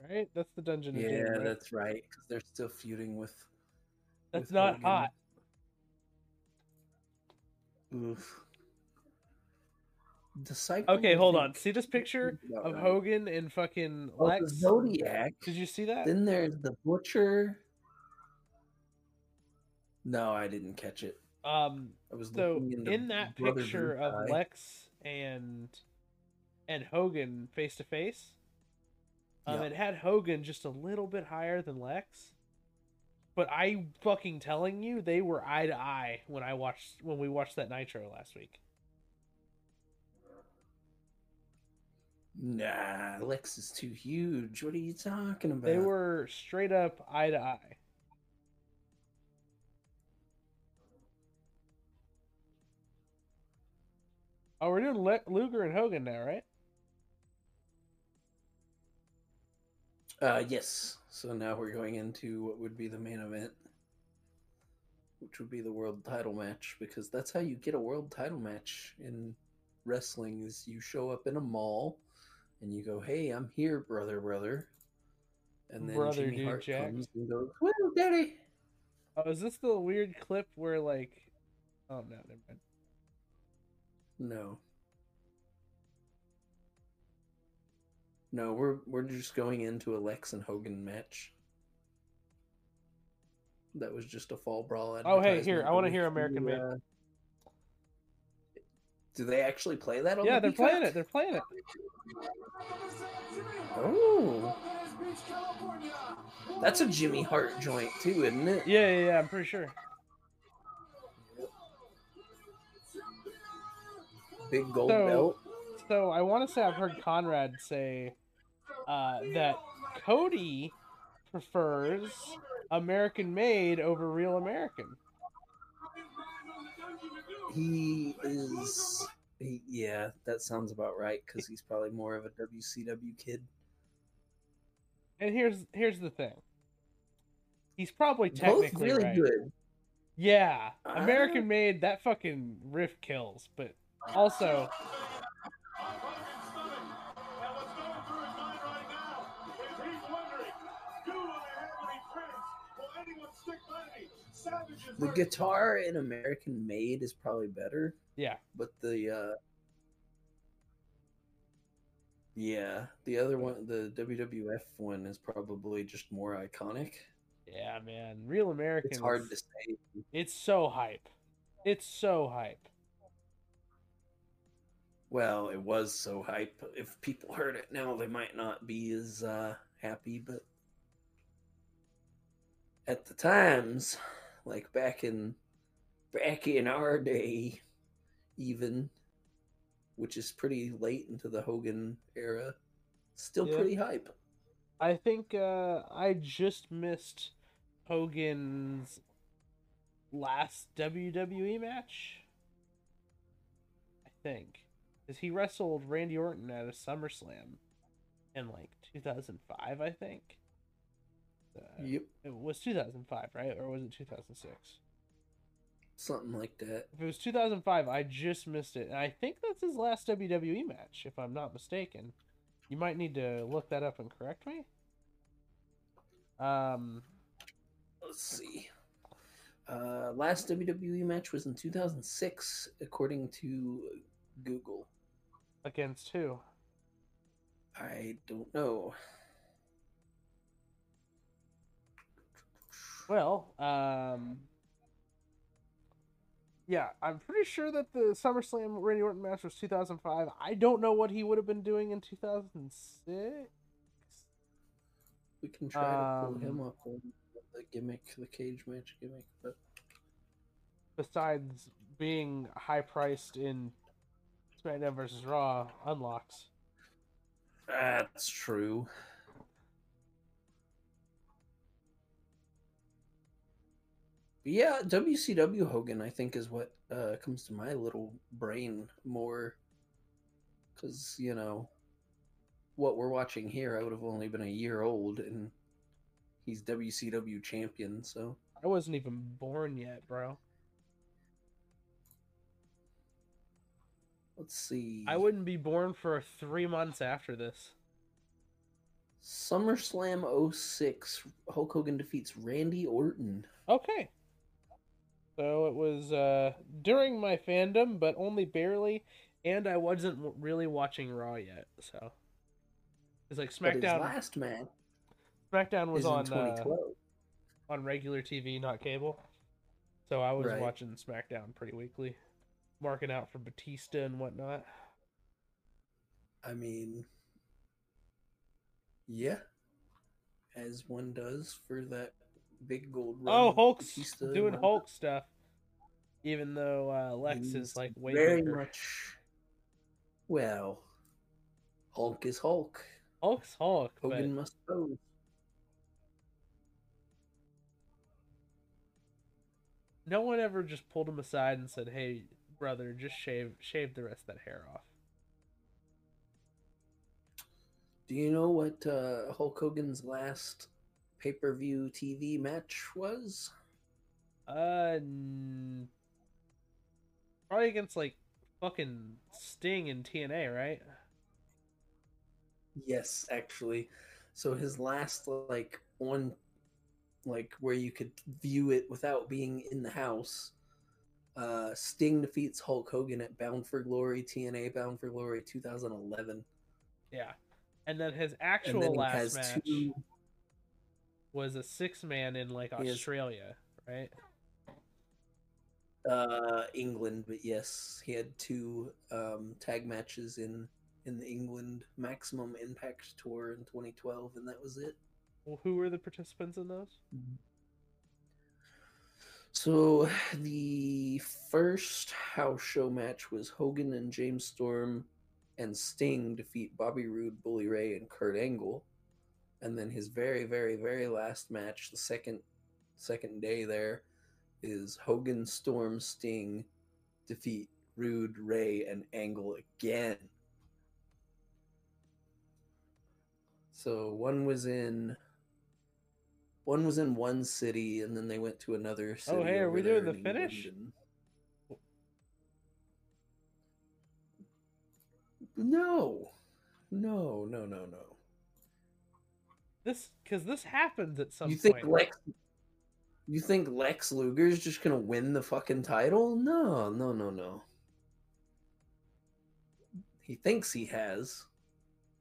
Right? That's the Dungeon of Yeah, Doom. Right? that's right. Because they're still feuding with. That's with not Hogan. hot. Oof. Disciple. Okay, hold on. See this picture of. Hogan and fucking Oh, the Lex? Zodiac. Did you see that? Then there's the Butcher. No, I didn't catch it. Um, I was so in that picture of Brutai. Lex and and Hogan face to face, um, Yeah. it had Hogan just a little bit higher than Lex. But I fucking telling you, they were eye to eye when I watched when we watched that Nitro last week. Nah, Lex is too huge. What are you talking about? They were straight up eye to eye. Oh, we're doing Le- Luger and Hogan now, right? Uh, yes. So now we're going into what would be the main event, which would be the world title match, because that's how you get a world title match in wrestling is you show up in a mall and you go, "Hey, I'm here, brother, brother," and then Brother, Jimmy dude, Hart Jack. comes and goes, "Woo, daddy!" Oh, is this the weird clip where like? Oh no, never mind. No. No, we're we're just going into a Lex and Hogan match. That was just a fall brawl. Oh, hey, here, I wanna hear American Made. uh, Do they actually play that on Yeah, the they're playing it. They're playing it. Oh, that's a Jimmy Hart joint too, isn't it? Yeah, yeah, yeah. I'm pretty sure. Big gold So- belt. So I want to say I've heard Conrad say uh, that Cody prefers American made over real American. He is. He, yeah, that sounds about right because he's probably more of a WCW kid. And here's here's the thing. He's probably Both really right. good. Yeah, Ah. American made that fucking riff kills, but also The guitar in American Made is probably better, yeah, but the uh yeah, the other one, the WWF one, is probably just more iconic. yeah, man, real American. It's hard to say. It's so hype. It's so hype. Well, it was so hype. If people heard it now, they might not be as uh, happy, but at the times, like back in back in our day, even, which is pretty late into the Hogan era, still Yeah. pretty hype. I think uh, I just missed Hogan's last WWE match. I think. Because he wrestled Randy Orton at a SummerSlam in like 2005, I think. Uh, Yep, It was 2005, right? Or was it 2006? something like that. If it was 2005, I just missed it. And I think that's his last WWE match, if I'm not mistaken. You might need to look that up and correct me. Um, Let's see. Uh, last WWE match was in 2006, according to Google. against who? I don't know. Well, um, yeah, I'm pretty sure that the SummerSlam Randy Orton match was 2005. I don't know what he would have been doing in 2006. We can try to pull Um, him up on the gimmick, the cage match gimmick, but Besides being high priced in SmackDown versus Raw unlocks. that's true. Yeah, WCW Hogan, I think, is what uh, comes to my little brain more. Because, you know, what we're watching here, I would have only been a year old, and he's WCW champion, so. I wasn't even born yet, bro. Let's see. I wouldn't be born for three months after this. SummerSlam 06, Hulk Hogan defeats Randy Orton. Okay. So it was uh, during my fandom, but only barely, and I wasn't really watching Raw yet. So it's like SmackDown. last match SmackDown was on uh, 2012. on regular TV, not cable. So I was Right. watching SmackDown pretty weekly, marking out for Batista and whatnot. I mean, yeah, as one does for that big gold. Run Oh, Hulk's Batista doing Hulk stuff, even though uh, Lex He's is like way very bigger. much. Well, Hulk is Hulk. Hulk's Hulk, Hogan but must pose. no one ever just pulled him aside and said, "Hey, brother, just shave shave the rest of that hair off." Do you know what uh, Hulk Hogan's last pay per view TV match was? Uh, n- probably against like fucking Sting in TNA, right? Yes, actually. So his last like one, like where you could view it without being in the house. Uh Sting defeats Hulk Hogan at Bound for Glory, TNA Bound for Glory 2011. Yeah. And then his actual then last match two was a six man in like He has- Australia, right? uh England, but yes, he had two um tag matches in in the England Maximum Impact tour in 2012 and that was it. Well, who were the participants in those? So the first house show match was Hogan and James Storm and Sting defeat Bobby Roode, Bully Ray, and Kurt Angle. And then his very, very, very last match, the second second day there, is Hogan, Storm, Sting defeat Roode, Ray, and Angle again. So one was in one was in one city and then they went to another oh, city. Oh, hey, are we doing the finish? No. No, no, no, no. This because this happens at some you think point. Lex You think Lex Luger's just gonna win the fucking title? No, no, no, no. He thinks he has.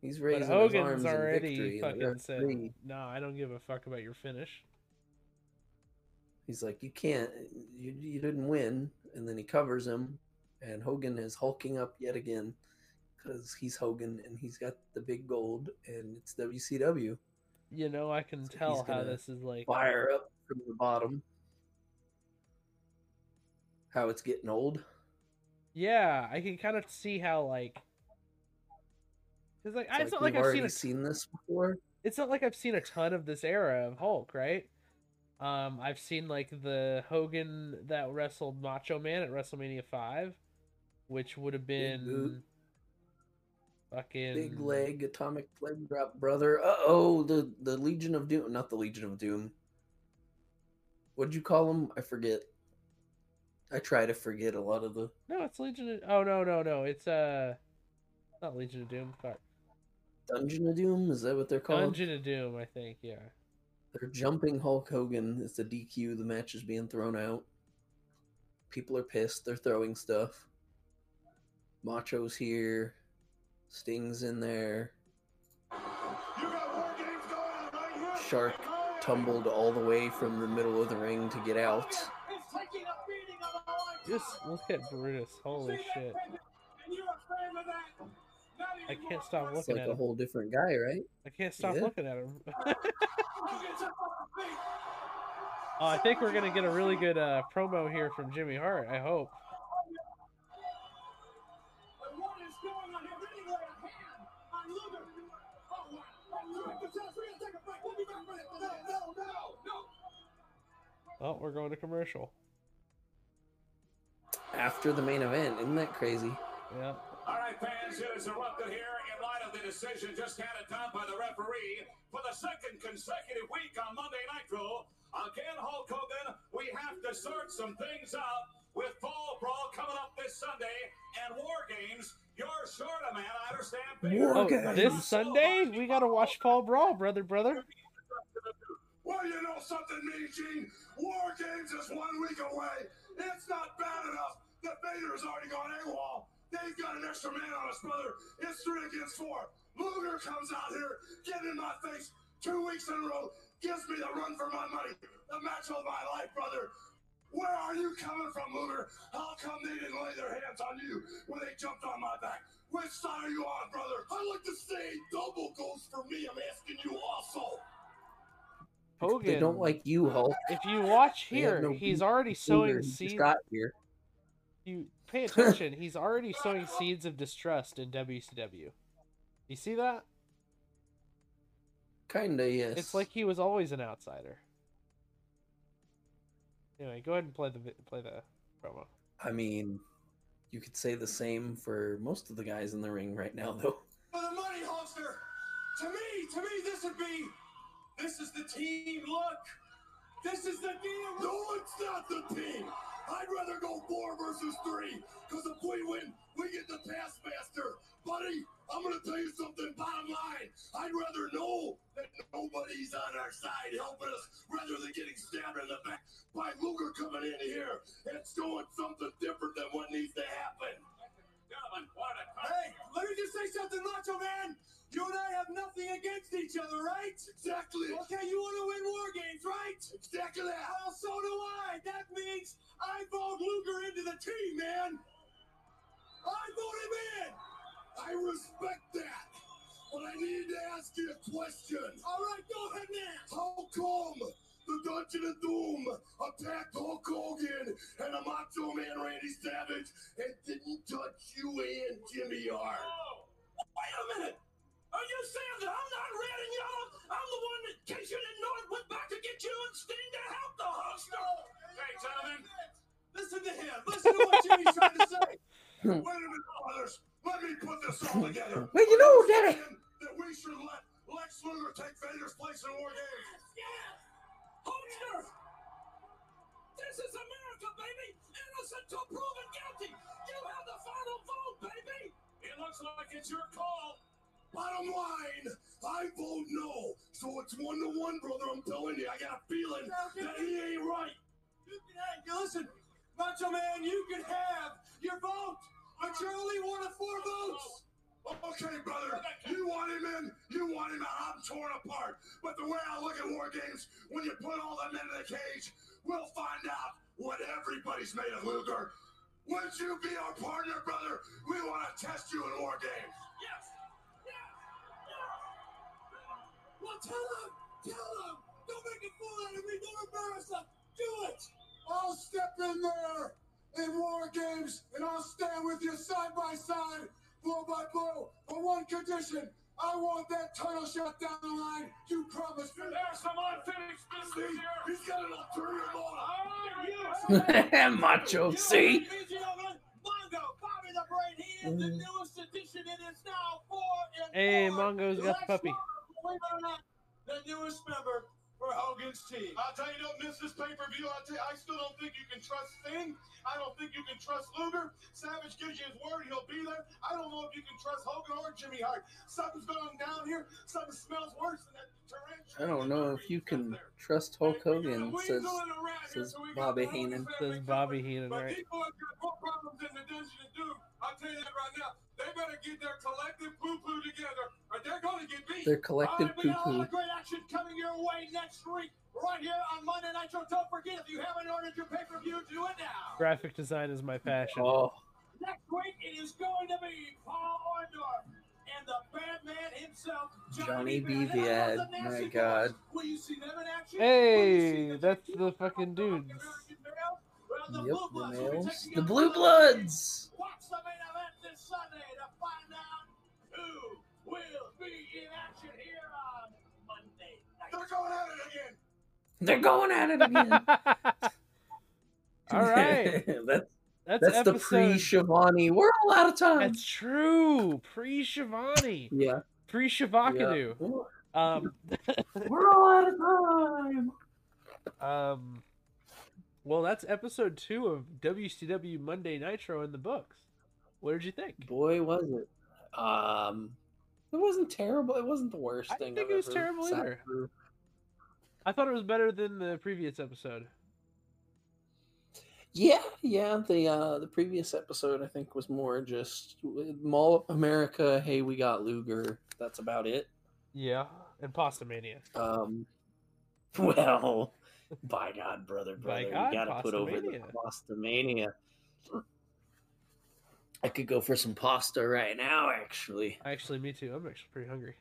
He's but raising his Hogan's arms in already victory. fucking said, "No, I don't give a fuck about your finish." He's like, you can't, you, you didn't win. And then he covers him, and Hogan is hulking up yet again because he's Hogan and he's got the big gold, and it's WCW. You know, I can So tell how this is like. Fire up from the bottom. How it's getting old. Yeah, I can kind of see how like. Cause like, It's it's, not like I've seen a seen this before. it's not like I've seen a ton of this era of Hulk, right? Um, I've seen like the Hogan that wrestled Macho Man at WrestleMania five, which would have been fucking Big leg, atomic leg drop, brother. Uh oh, the the Legion of Doom, not the Legion of Doom. What'd you call him? I forget. I try to forget a lot of the No, it's Legion. Of... Oh no, no, no! It's uh, not Legion of Doom. Fuck. Dungeon of Doom. Is that what they're called? Dungeon of Doom. I think. Yeah. They're jumping Hulk Hogan. It's a DQ. The match is being thrown out. People are pissed. They're throwing stuff. Macho's here. Sting's in there. You got war games going on right here. Shark tumbled all the way from the middle of the ring to get out. It's taking a beating of a lifetime. Just look at Brutus. Holy that, shit! Brendan? And you're a fan of that? Not I can't stop fun. It's looking like at a him. whole different guy, right? I can't stop Yeah. looking at him. Hogan's up on the feet. Oh, I think we're gonna get a really good uh, promo here from Jimmy Hart. I hope. Oh, we're going to commercial. After the main event. Isn't that crazy? Yeah. All right, fans, it is erupted here in light of the decision just handed down by the referee for the second consecutive week on Monday Nitro. Again, Hulk Hogan, we have to sort some things out with Fall Brawl coming up this Sunday and War Games. You're short a man, I understand. War Oh, Games. this Sunday we gotta watch Fall Brawl, brother, brother. Well, you know something, Mean Gene? War Games is one week away. It's not bad enough that Vader's already gone AWOL. They've got an extra man on us, brother. It's three against four. Luger comes out here, getting in my face two weeks in a row, gives me the run for my money, the match of my life, brother. Where are you coming from, Luger? How come they didn't lay their hands on you when they jumped on my back? Which side are you on, brother? I like to say double goes for me. I'm asking you also. Hogan. They don't like you, Hulk. If you watch here, no he's already Luger, sowing he just seeds. got here. You pay attention. he's already sowing seeds of distrust in WCW. You see that? Kinda, yes. It's like he was always an outsider. Anyway, go ahead and play the play the promo. I mean, you could say the same for most of the guys in the ring right now, though. For the money, Hulkster. To me, to me, this would be. This is the team look. This is the deal. No, it's not the team. I'd rather go four versus three, because if we win, we get the pass master. Buddy, I'm gonna tell you something, bottom line. I'd rather know that nobody's on our side helping us rather than getting stabbed in the back by Luger coming in here and showing something different than what needs to happen. Gentlemen, what a Hey, let me just say something, Macho Man. You and I have nothing against each other, right? Exactly. Okay, you want to win war games, right? Exactly that. Well, so do I. That means I vote Luger into the team, man. I vote him in. I respect that. But I need to ask you a question. All right, go ahead and ask. How come the Dungeon of Doom attacked Hulk Hogan and a Macho Man Randy Savage and didn't touch you and Jimmy Hart? Oh, Wait a minute. Are you saying that I'm not red and yellow? I'm the one that, in case you didn't know it, went back to get you and Sting to help the Hulkster. hey, gentlemen. Listen to him. Listen to what Jimmy's trying to say. Hmm. Wait a minute, oh, brothers. Let me put this all together. Well, you know, Are Daddy. saying That we should let Lex Luger take Vader's place in War Games. Yes! Hulkster! This is America, baby! Innocent till proven guilty! You have the final vote, baby! It looks like it's your call. Bottom line, I vote no. So it's one to one, brother. I'm telling you, I got a feeling that he ain't right. You can have, listen, Macho Man, you can have your vote, but you're only one of four votes! Okay, brother, you want him in, you want him out. I'm torn apart. But the way I look at war games, when you put all the men in the cage, we'll find out what everybody's made of Luger. Would you be our partner, brother? We want to test you in war games. Yes! Well, tell him! Tell him! Don't make a fool out of me! Don't embarrass him! Do it! I'll step in there in war games and I'll stand with you side by side, blow by blow, for one condition. I want that title shot down the line. You promised me. There's some unfinished See, business here. he's got an ulterior motive. Oh, you Macho, You see? ladies and gentlemen, Mongo, Bobby the Brain, he is the Mm. newest addition. It is now four and Hey, four. Mongo's got the Lex puppy. Luger, Believe it or not, the newest member for Hogan's team. I'll tell you, don't miss this pay per view. I tell you, I still don't think you can trust Sting. I don't think you can trust Luger. Savage gives you his word; he'll be there. I don't know if you can trust Hogan or Jimmy Hart. Something's going down here. Something smells worse than that tarantula. I don't know if you can trust Hulk Hogan, says says Bobby Heenan. Says Bobby Heenan, But right? These boys got more problems in the dungeon to. I'll tell you that right now. They better get their collective poo-poo together, or they're going to get beat. Their collective All right, poo got a lot poo. of great action coming your way next week, right here on Monday Nitro. Don't forget, if you haven't ordered your pay-per-view, do it now. Graphic design is my passion. Oh, Next week, it is going to be Paul Orndorff and the Batman himself, Johnny B. B. Badd. How the My God. Will you see them in action? Hey, Will that's the fucking dudes. Well, the yep, Blue the Bloods males. The on Blue Bloods. Bloods! Watch the main event this Sunday to find out who will be in action here on Monday night. They're going at it again. They're going at it again. All right, that's that's, that's the pre Shivani. We're all out of time. That's true. Pre Shivani. yeah. Pre yeah. Um, We're all out of time. um, well, that's episode two of WCW Monday Nitro in the books. What did you think? Boy, was it. Um, it wasn't terrible. It wasn't the worst I thing. didn't think I've it was terrible either. through. I thought it was better than the previous episode. Yeah, yeah. The uh the previous episode I think was more just Mall America. Hey, we got Luger. That's about it. Yeah, and Pasta Mania. Um, well, by God, brother, By brother, God, you got to put over the pasta mania. I could go for some pasta right now. Actually, Actually, me too. I'm actually pretty hungry.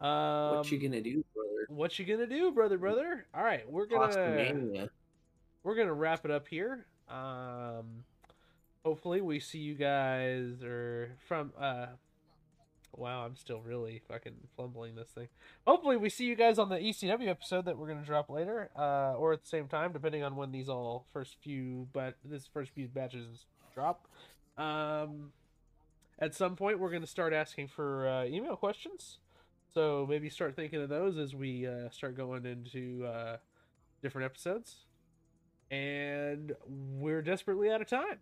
Um, what you gonna do, brother? what you gonna do, brother, brother? All right, we're gonna we're gonna wrap it up here. Um, hopefully, we see you guys or from uh. Wow, I'm still really fucking fumbling this thing. Hopefully, we see you guys on the ECW episode that we're gonna drop later, uh, or at the same time, depending on when these all first few, but this first few batches drop. Um, at some point, we're gonna start asking for uh, email questions. So maybe start thinking of those as we uh, start going into uh, different episodes. And we're desperately out of time.